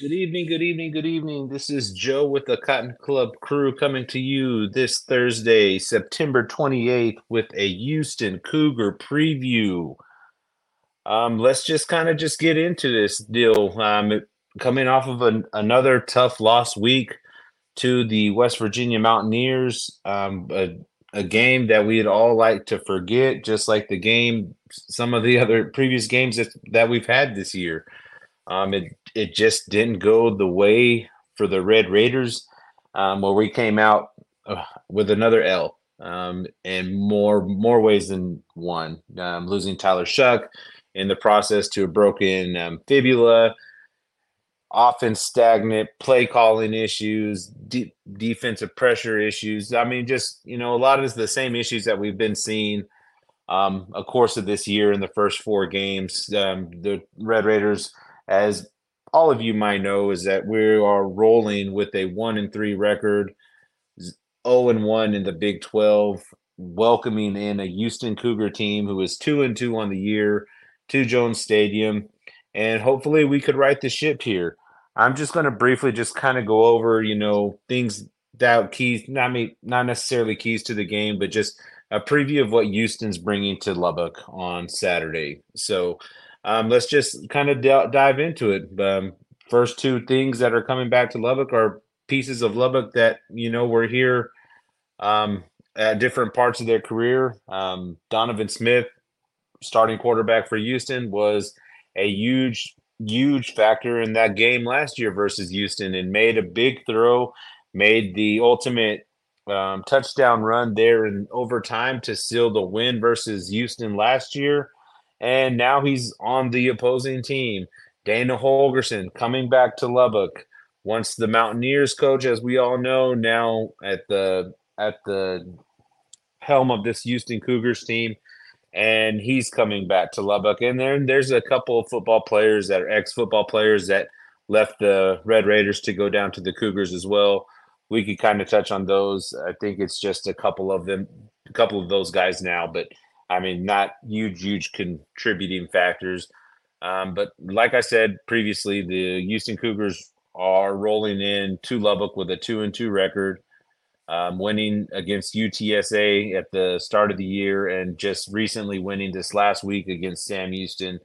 Good evening, good evening, good evening. This is Joe with the Cotton Club crew coming to you this Thursday, September 28th, with a Houston Cougar preview. Um, let's just kind of just get into this deal. Um, coming off of an, another tough loss week to the West Virginia Mountaineers, um, a, a game that we'd all like to forget, just like the game, some of the other previous games that, that we've had this year. Um, it it just didn't go the way for the Red Raiders, um, where we came out uh, with another L, um, in more more ways than one. Um, losing Tyler Shough in the process to a broken um, fibula, often stagnant play calling issues, de- defensive pressure issues. I mean, just you know, a lot of the same issues that we've been seeing. Um, a course of this year in the first four games, um, the Red Raiders as all of you might know, is that we are rolling with a one and three record, zero oh and one in the Big Twelve, welcoming in a Houston Cougar team who is two and two on the year to Jones Stadium, and hopefully we could right the ship here. I'm just going to briefly just kind of go over, you know, things that keys, not me, not necessarily keys to the game, but just a preview of what Houston's bringing to Lubbock on Saturday. So um, let's just kind of d- dive into it. Um, first two things that are coming back to Lubbock are pieces of Lubbock that you know were here um, at different parts of their career. Um, Donovan Smith, starting quarterback for Houston, was a huge, huge factor in that game last year versus Houston, and made a big throw, made the ultimate um, touchdown run there in overtime to seal the win versus Houston last year and now he's on the opposing team. Dana Holgorsen coming back to Lubbock. Once the Mountaineers coach, as we all know, now at the at the helm of this Houston Cougars team, and he's coming back to Lubbock. And then there's a couple of football players that are ex-football players that left the Red Raiders to go down to the Cougars as well. We could kind of touch on those. I think it's just a couple of them, a couple of those guys now, but I mean, not huge, huge contributing factors. Um, but like I said previously, the Houston Cougars are rolling in to Lubbock with a two and two record, um, winning against UTSA at the start of the year, and just recently winning this last week against Sam Houston,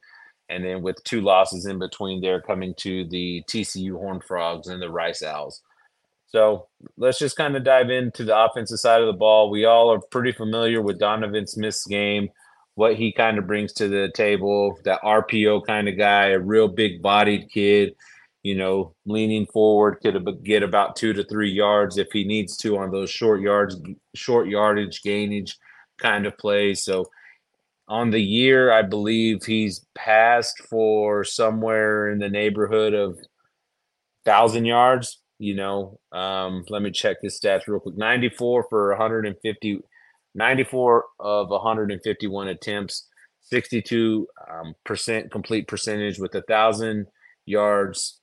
and then with two losses in between there, coming to the TCU Horned Frogs and the Rice Owls. So let's just kind of dive into the offensive side of the ball. We all are pretty familiar with Donovan Smith's game, what he kind of brings to the table, that RPO kind of guy, a real big bodied kid, you know, leaning forward, could get about two to three yards if he needs to on those short yards, short yardage, gainage kind of plays. So on the year, I believe he's passed for somewhere in the neighborhood of thousand yards you know, um, let me check his stats real quick 94 for 150, 94 of 151 attempts, 62 um, percent complete percentage with a thousand yards,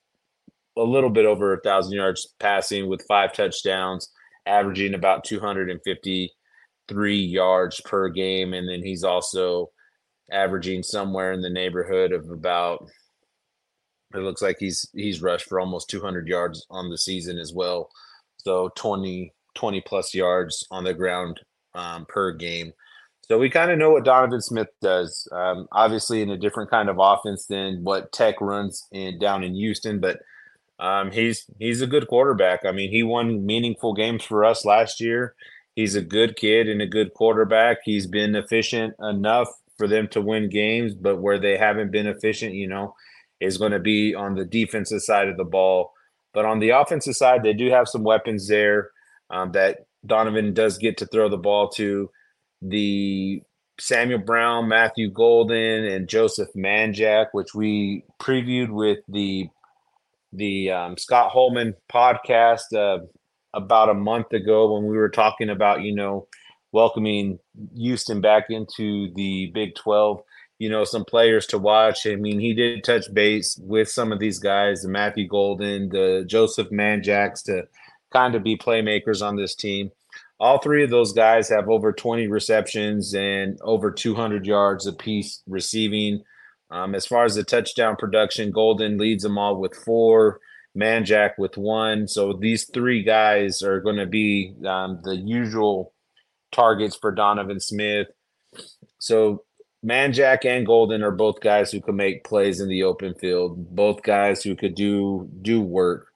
a little bit over a thousand yards passing with five touchdowns, averaging about 253 yards per game. And then he's also averaging somewhere in the neighborhood of about it looks like he's he's rushed for almost 200 yards on the season as well. So 20 20 plus yards on the ground um, per game. So we kind of know what Donovan Smith does. Um, obviously, in a different kind of offense than what Tech runs in down in Houston, but um, he's he's a good quarterback. I mean, he won meaningful games for us last year. He's a good kid and a good quarterback. He's been efficient enough for them to win games, but where they haven't been efficient, you know, is going to be on the defensive side of the ball. But on the offensive side, they do have some weapons there um, that Donovan does get to throw the ball to. The Samuel Brown, Matthew Golden, and Joseph Manjack, which we previewed with the the um, Scott Holman podcast uh, about a month ago when we were talking about you know welcoming Houston back into the Big Twelve you know, some players to watch. I mean, he did touch base with some of these guys, the Matthew Golden, the Joseph Manjacks, to kind of be playmakers on this team. All three of those guys have over 20 receptions and over 200 yards apiece receiving. Um, as far as the touchdown production, Golden leads them all with four. Manjack with one. So these three guys are going to be um, the usual targets for Donovan Smith. So Manjack and Golden are both guys who can make plays in the open field. Both guys who could do do work.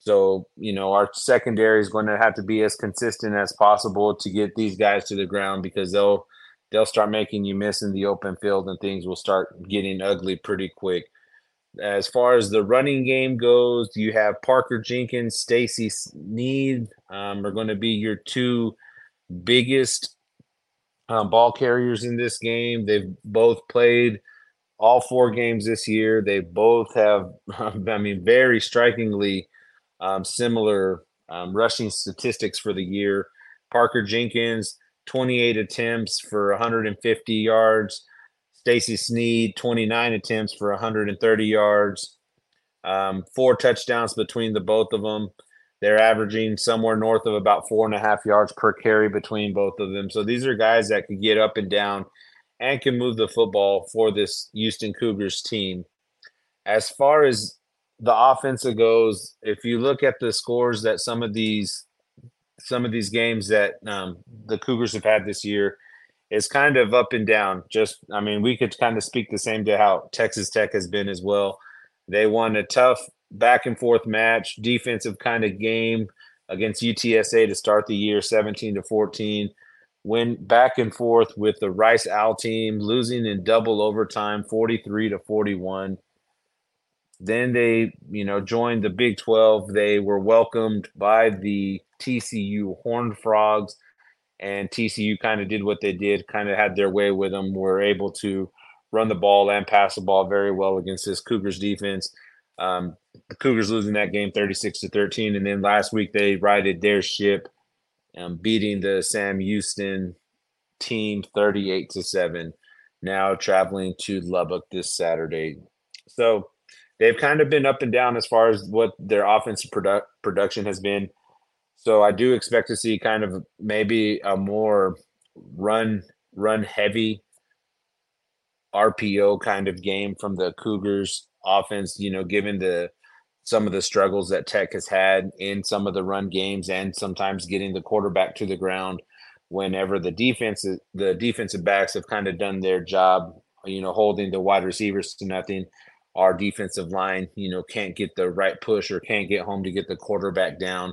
So you know our secondary is going to have to be as consistent as possible to get these guys to the ground because they'll they'll start making you miss in the open field and things will start getting ugly pretty quick. As far as the running game goes, you have Parker Jenkins, Stacy Sneed um, are going to be your two biggest um, ball carriers in this game. They've both played all four games this year. They both have, I mean, very strikingly um, similar um, rushing statistics for the year. Parker Jenkins, 28 attempts for 150 yards. Stacy Sneed, 29 attempts for 130 yards. Um, four touchdowns between the both of them. They're averaging somewhere north of about four and a half yards per carry between both of them. So these are guys that can get up and down and can move the football for this Houston Cougars team. As far as the offensive goes, if you look at the scores that some of these some of these games that um, the Cougars have had this year, it's kind of up and down. Just I mean, we could kind of speak the same to how Texas Tech has been as well. They won a tough back and forth match, defensive kind of game against UTSA to start the year, 17 to 14. Went back and forth with the Rice Owl team, losing in double overtime, 43 to 41. Then they, you know, joined the Big 12. They were welcomed by the TCU Horned Frogs, and TCU kind of did what they did, kind of had their way with them, were able to run the ball and pass the ball very well against this Cougars defense. Um, the Cougars losing that game 36 to 13. And then last week they righted their ship, um, beating the Sam Houston team 38 to 7. Now traveling to Lubbock this Saturday. So they've kind of been up and down as far as what their offensive produ- production has been. So I do expect to see kind of maybe a more run run heavy RPO kind of game from the Cougars offense, you know, given the some of the struggles that Tech has had in some of the run games and sometimes getting the quarterback to the ground whenever the defense the defensive backs have kind of done their job, you know, holding the wide receivers to nothing. Our defensive line, you know, can't get the right push or can't get home to get the quarterback down.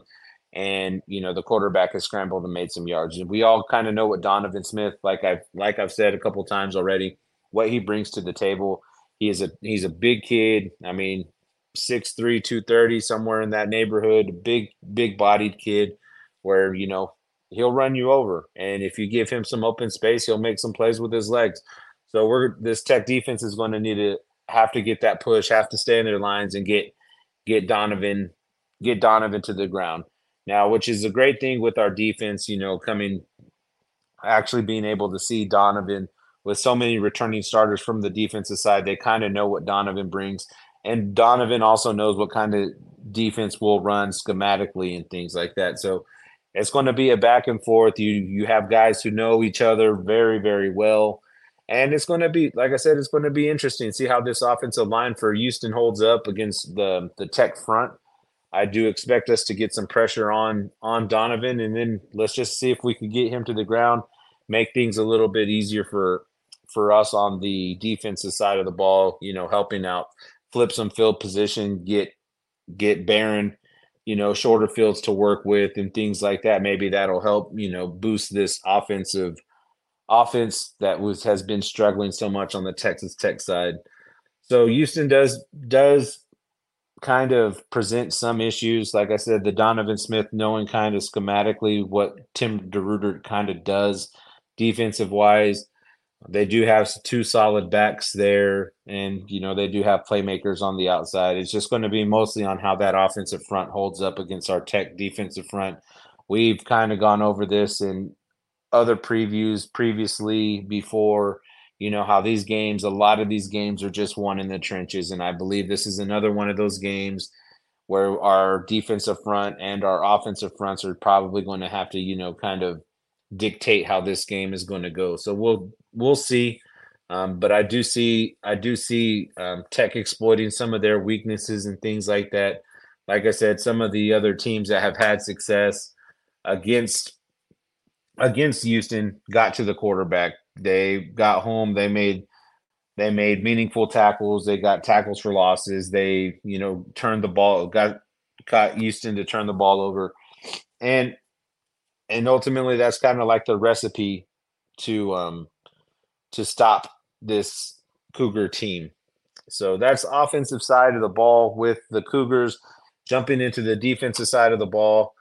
And you know the quarterback has scrambled and made some yards. And we all kind of know what Donovan Smith, like I've like I've said a couple times already, what he brings to the table he is a he's a big kid. I mean, 6'3", 230, somewhere in that neighborhood. Big, big bodied kid where, you know, he'll run you over. And if you give him some open space, he'll make some plays with his legs. So we're this tech defense is going to need to have to get that push, have to stay in their lines and get get Donovan get Donovan to the ground. Now, which is a great thing with our defense, you know, coming actually being able to see Donovan with so many returning starters from the defensive side, they kind of know what Donovan brings. And Donovan also knows what kind of defense will run schematically and things like that. So it's going to be a back and forth. You you have guys who know each other very, very well. And it's going to be, like I said, it's going to be interesting. See how this offensive line for Houston holds up against the the Tech front. I do expect us to get some pressure on on Donovan, and then let's just see if we can get him to the ground, make things a little bit easier for for us on the defensive side of the ball, you know, helping out, flip some field position, get get Behren, you know, shorter fields to work with and things like that. Maybe that'll help, you know, boost this offensive offense that was has been struggling so much on the Texas Tech side. So Houston does does kind of present some issues. Like I said, the Donovan Smith knowing kind of schematically what Tim DeRuyter kind of does defensive wise. They do have two solid backs there, and you know they do have playmakers on the outside. It's just going to be mostly on how that offensive front holds up against our Tech defensive front. We've kind of gone over this in other previews previously before. You know how these games, a lot of these games are just won in the trenches, and I believe this is another one of those games where our defensive front and our offensive fronts are probably going to have to, you know, kind of dictate how this game is going to go. So we'll we'll see. Um, but I do see I do see um, Tech exploiting some of their weaknesses and things like that. like I said, some of the other teams that have had success against against Houston got to the quarterback. They got home. They made they made meaningful tackles. They got tackles for losses. They you know turned the ball got got Houston to turn the ball over, and and ultimately that's kind of like the recipe to um to stop this Cougar team. So that's offensive side of the ball with the Cougars jumping into the defensive side of the ball.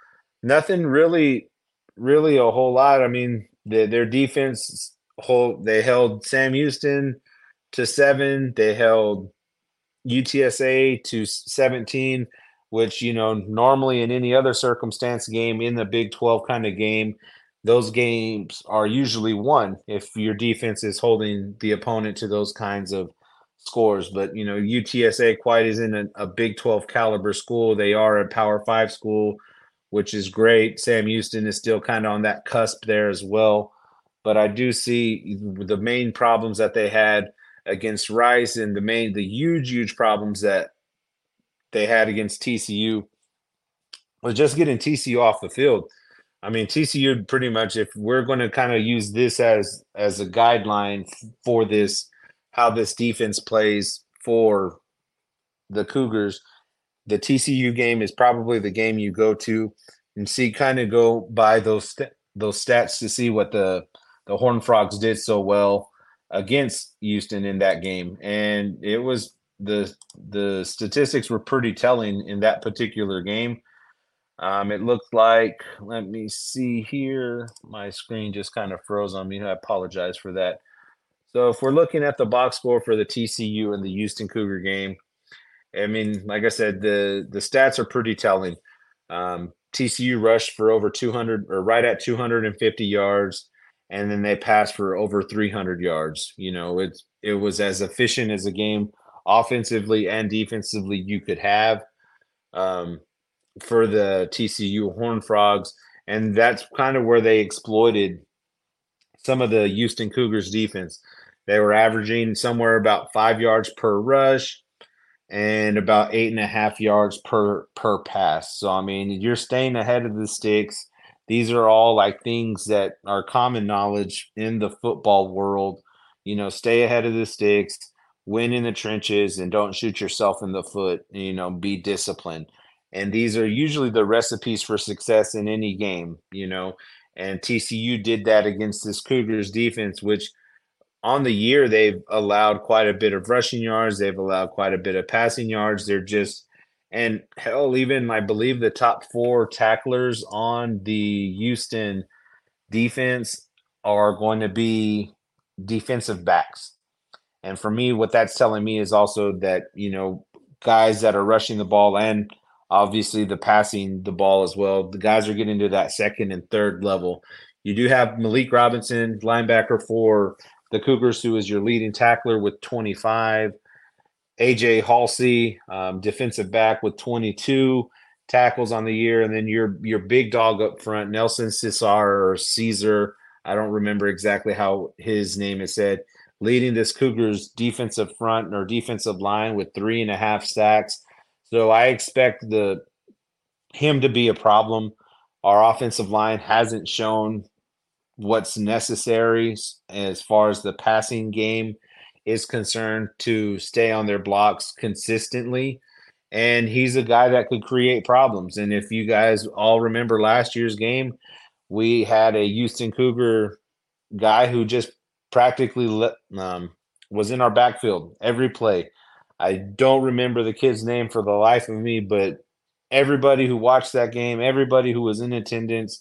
Nothing really, really a whole lot. I mean, the, their defense hold they held Sam Houston to seven. They held UTSA to 17, which, you know, normally in any other circumstance game in the Big 12 kind of game, those games are usually won if your defense is holding the opponent to those kinds of scores. But you know, UTSA quite isn't a, a Big 12 caliber school. They are a Power Five school, which is great. Sam Houston is still kind of on that cusp there as well. But I do see the main problems that they had against Rice and the main the huge, huge problems that they had against TCU was just getting TCU off the field. I mean, TCU pretty much if we're going to kind of use this as as a guideline for this how this defense plays for the Cougars, the TCU game is probably the game you go to and see kind of go by those st- those stats to see what the the Horn Frogs did so well against Houston in that game, and it was the the statistics were pretty telling in that particular game. Um, it looked like, let me see here. My screen just kind of froze on me. I apologize for that. So if we're looking at the box score for the TCU and the Houston Cougar game, I mean, like I said, the the stats are pretty telling. Um, TCU rushed for over 200 or right at 250 yards, and then they passed for over 300 yards. You know, it it was as efficient as a game offensively and defensively you could have um, for the TCU Horn Frogs, and that's kind of where they exploited some of the Houston Cougars defense. They were averaging somewhere about five yards per rush and about eight and a half yards per per pass. So I mean, you're staying ahead of the sticks. These are all like things that are common knowledge in the football world. You know, stay ahead of the sticks, win in the trenches, and don't shoot yourself in the foot. You know, be disciplined. And these are usually the recipes for success in any game. You know, and TCU did that against this Cougars defense, which on the year they've allowed quite a bit of rushing yards they've allowed quite a bit of passing yards they're just and hell even i believe the top four tacklers on the houston defense are going to be defensive backs and for me what that's telling me is also that you know guys that are rushing the ball and obviously the passing the ball as well the guys are getting to that second and third level you do have malik robinson linebacker for the Cougars, who is your leading tackler with 25. AJ Haulcy, um, defensive back with 22 tackles on the year, and then your your big dog up front, Nelson Cesar or Caesar. I don't remember exactly how his name is said. Leading this Cougars defensive front or defensive line with three and a half sacks. So I expect the him to be a problem. Our offensive line hasn't shown what's necessary as far as the passing game is concerned to stay on their blocks consistently. And he's a guy that could create problems. And if you guys all remember last year's game, we had a Houston Cougar guy who just practically um, was in our backfield every play. I don't remember the kid's name for the life of me, but everybody who watched that game, everybody who was in attendance,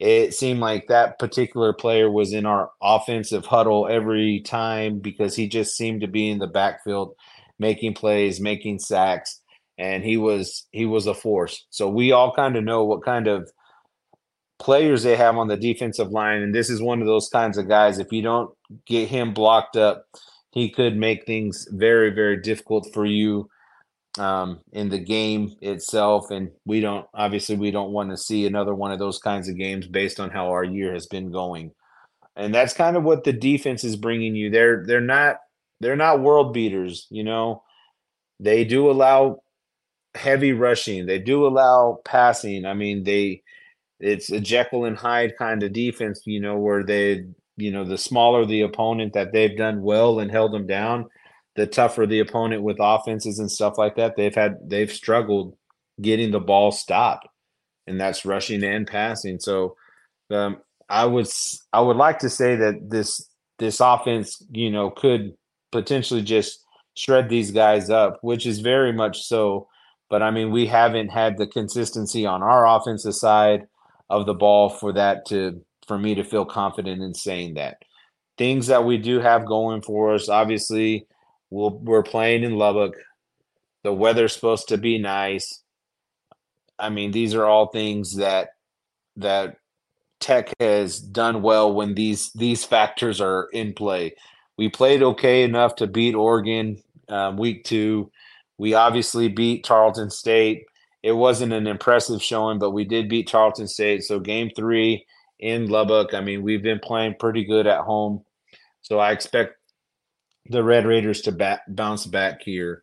it seemed like that particular player was in our offensive huddle every time because he just seemed to be in the backfield making plays, making sacks, and he was he was a force. So we all kind of know what kind of players they have on the defensive line and this is one of those kinds of guys if you don't get him blocked up, he could make things very very difficult for you um, in the game itself. And we don't, obviously, we don't want to see another one of those kinds of games based on how our year has been going. And that's kind of what the defense is bringing you. They're they're not they're not world beaters, you know. They do allow heavy rushing. They do allow passing. I mean, they it's a Jekyll and Hyde kind of defense, you know, where they, you know, the smaller the opponent that they've done well and held them down, the tougher the opponent with offenses and stuff like that. They've had they've struggled getting the ball stopped, and that's rushing and passing. So, um, I would I would like to say that this this offense, you know, could potentially just shred these guys up, which is very much so. But I mean, we haven't had the consistency on our offensive side of the ball for that to for me to feel confident in saying that. Things that we do have going for us, obviously, we'll, we're playing in Lubbock. The weather's supposed to be nice. I mean, these are all things that that Tech has done well when these these factors are in play. We played okay enough to beat Oregon um, week two. We obviously beat Tarleton State. It wasn't an impressive showing, but we did beat Tarleton State. So game three in Lubbock. I mean, we've been playing pretty good at home. So I expect the Red Raiders to bat, bounce back here.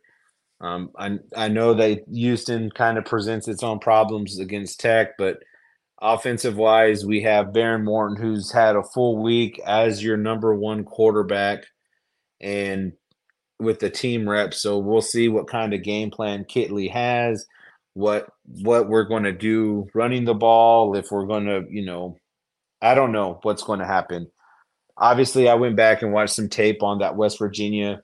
Um, I I know that Houston kind of presents its own problems against Tech, but offensive wise, we have Behren Morton, who's had a full week as your number one quarterback, and with the team rep. So we'll see what kind of game plan Kittley has, what what we're going to do running the ball, if we're going to, you know, I don't know what's going to happen. Obviously, I went back and watched some tape on that West Virginia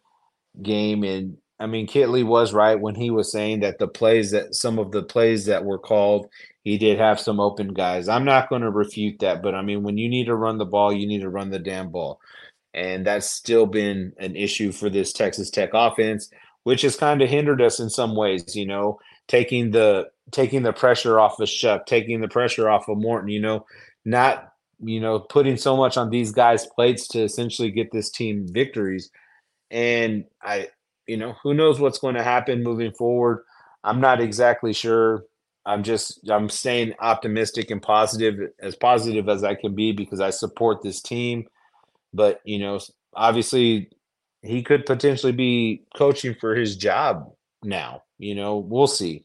game, and I mean, Kittley was right when he was saying that the plays that some of the plays that were called, he did have some open guys. I'm not going to refute that, but I mean, when you need to run the ball, you need to run the damn ball and that's still been an issue for this Texas Tech offense, which has kind of hindered us in some ways. You know, taking the taking the pressure off of Shough, taking the pressure off of Morton. You know, not you know putting so much on these guys' plates to essentially get this team victories. And I, you know, who knows what's going to happen moving forward. I'm not exactly sure. I'm just I'm staying optimistic and positive as positive as I can be because I support this team but you know, obviously, he could potentially be coaching for his job now. You know, we'll see.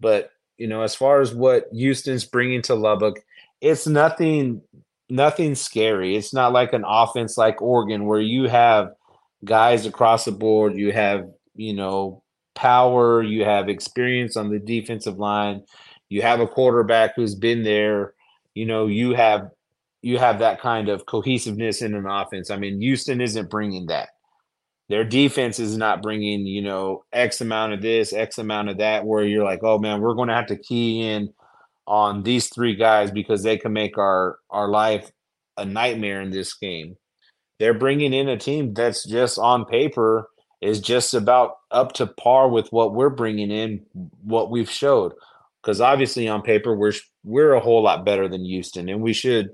But you know, as far as what Houston's bringing to Lubbock, it's nothing nothing scary. It's not like an offense like Oregon where you have guys across the board, you have, you know, power, you have experience on the defensive line, you have a quarterback who's been there, you know, you have you have that kind of cohesiveness in an offense. I mean, Houston isn't bringing that. Their defense is not bringing, you know, X amount of this, X amount of that, where you're like, oh man, we're going to have to key in on these three guys because they can make our our life a nightmare in this game. They're bringing in a team that's just on paper is just about up to par with what we're bringing in, what we've showed. Because obviously on paper we're we're a whole lot better than Houston, and we should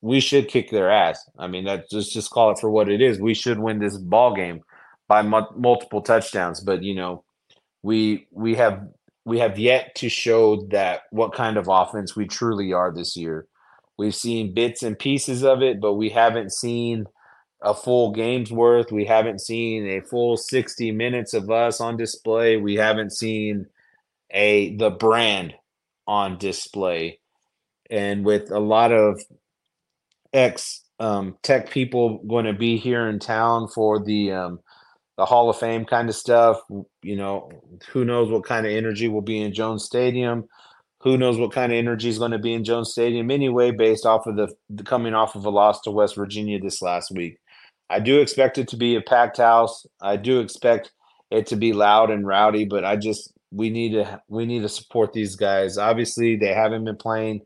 we should kick their ass. I mean, that just just call it for what it is. We should win this ball game by mu- multiple touchdowns. But you know, we we have we have yet to show that what kind of offense we truly are this year. We've seen bits and pieces of it, but we haven't seen a full game's worth. We haven't seen a full 60 minutes of us on display. We haven't seen a the brand on display. And with a lot of ex um, tech people going to be here in town for the um, the Hall of Fame kind of stuff. You know, who knows what kind of energy will be in Jones Stadium? Who knows what kind of energy is going to be in Jones Stadium anyway, based off of the, the coming off of a loss to West Virginia this last week. I do expect it to be a packed house. I do expect it to be loud and rowdy, but I just we need to we need to support these guys. Obviously, they haven't been playing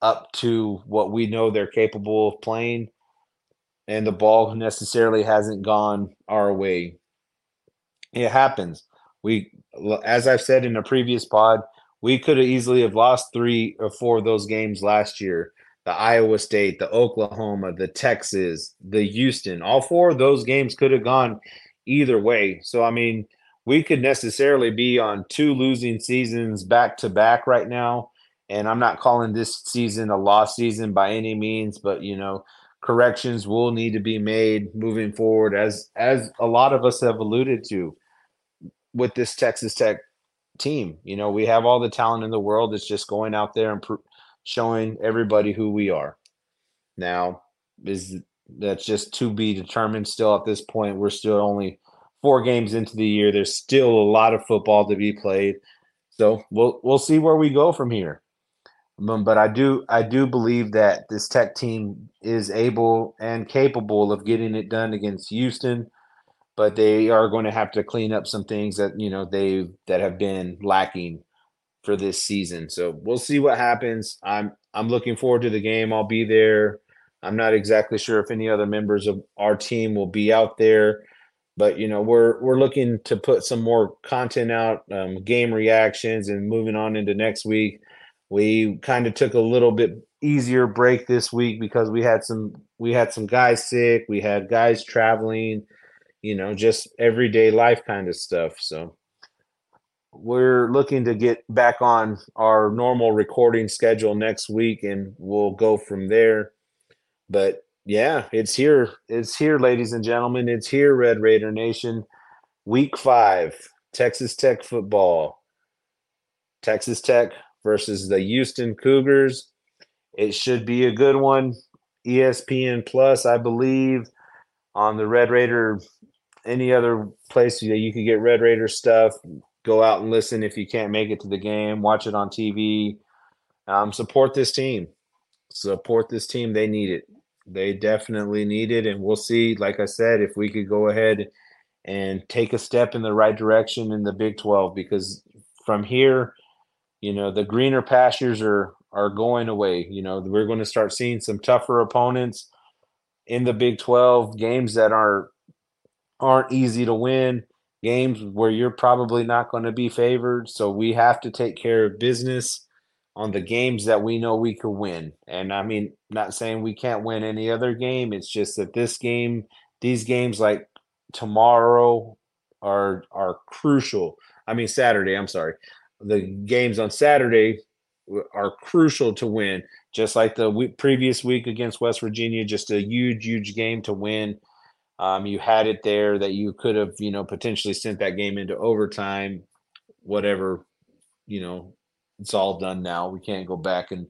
up to what we know they're capable of playing, and the ball necessarily hasn't gone our way. It happens. We, as I've said in a previous pod, we could have easily have lost three or four of those games last year. The Iowa State, the Oklahoma, the Texas, the Houston, all four of those games could have gone either way. So I mean, we could necessarily be on two losing seasons back to back right now and I'm not calling this season a lost season by any means, but you know, corrections will need to be made moving forward, as as a lot of us have alluded to with this Texas Tech team. You know, we have all the talent in the world. It's just going out there and showing everybody who we are. Now, is that's just to be determined still at this point. We're still only four games into the year. There's still a lot of football to be played. So we'll we'll see where we go from here. But I do I do believe that this Tech team is able and capable of getting it done against Houston, but they are going to have to clean up some things that you know they that have been lacking for this season. So we'll see what happens. I'm I'm looking forward to the game. I'll be there. I'm not exactly sure if any other members of our team will be out there, but you know we're we're looking to put some more content out, um, game reactions, and moving on into next week. We kind of took a little bit easier break this week because we had some we had some guys sick, we had guys traveling, you know, just everyday life kind of stuff. So we're looking to get back on our normal recording schedule next week and we'll go from there but yeah, it's here. It's here, ladies and gentlemen. It's here, Red Raider Nation. Week five, Texas Tech football. Texas Tech versus the Houston Cougars. It should be a good one. ESPN Plus, I believe, on the Red Raider. Any other place that you could get Red Raider stuff, go out and listen if you can't make it to the game. Watch it on TV. Um, support this team. Support this team. They need it they definitely need it. And we'll see, like I said, if we could go ahead and take a step in the right direction in the Big 12 because from here, you know, the greener pastures are are going away. You know, we're going to start seeing some tougher opponents in the Big 12, games that are aren't easy to win, games where you're probably not going to be favored. So we have to take care of business on the games that we know we could win. And I mean, not saying we can't win any other game. It's just that this game, these games like tomorrow are are crucial. I mean Saturday, I'm sorry. The games on Saturday are crucial to win. Just like the previous week against West Virginia, just a huge, huge game to win. Um, you had it there that you could have, you know, potentially sent that game into overtime, whatever, you know, it's all done now. We can't go back and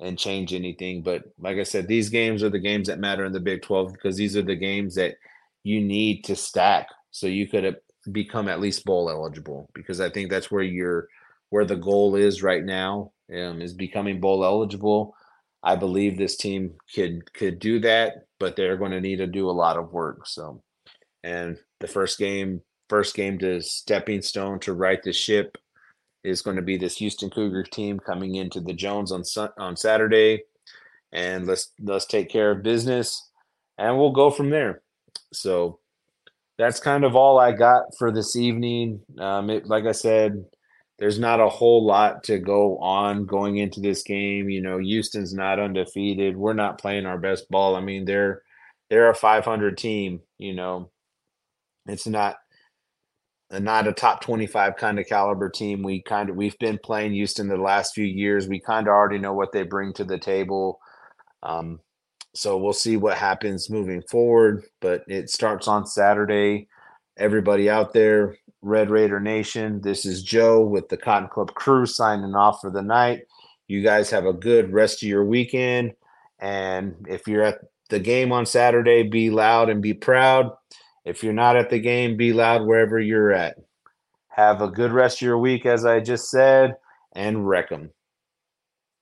and change anything. But like I said, these games are the games that matter in the Big 12 because these are the games that you need to stack so you could become at least bowl eligible because I think that's where you're where the goal is right now um, is becoming bowl eligible. I believe this team could could do that, but they're going to need to do a lot of work. So, and the first game, first game to stepping stone to right the ship is going to be this Houston Cougar team coming into the Jones on on Saturday, and let's let's take care of business, and we'll go from there. So that's kind of all I got for this evening. Um, it, like I said, there's not a whole lot to go on going into this game. You know, Houston's not undefeated. We're not playing our best ball. I mean, they're they're a 500 team. You know, it's not not a top 25 kind of caliber team. We kind of we've been playing Houston the last few years. We kind of already know what they bring to the table. Um, so we'll see what happens moving forward. But it starts on Saturday. Everybody out there, Red Raider Nation. This is Joe with the Cotton Club crew signing off for the night. You guys have a good rest of your weekend. And if you're at the game on Saturday, be loud and be proud. If you're not at the game, be loud wherever you're at. Have a good rest of your week, as I just said, and wreck them.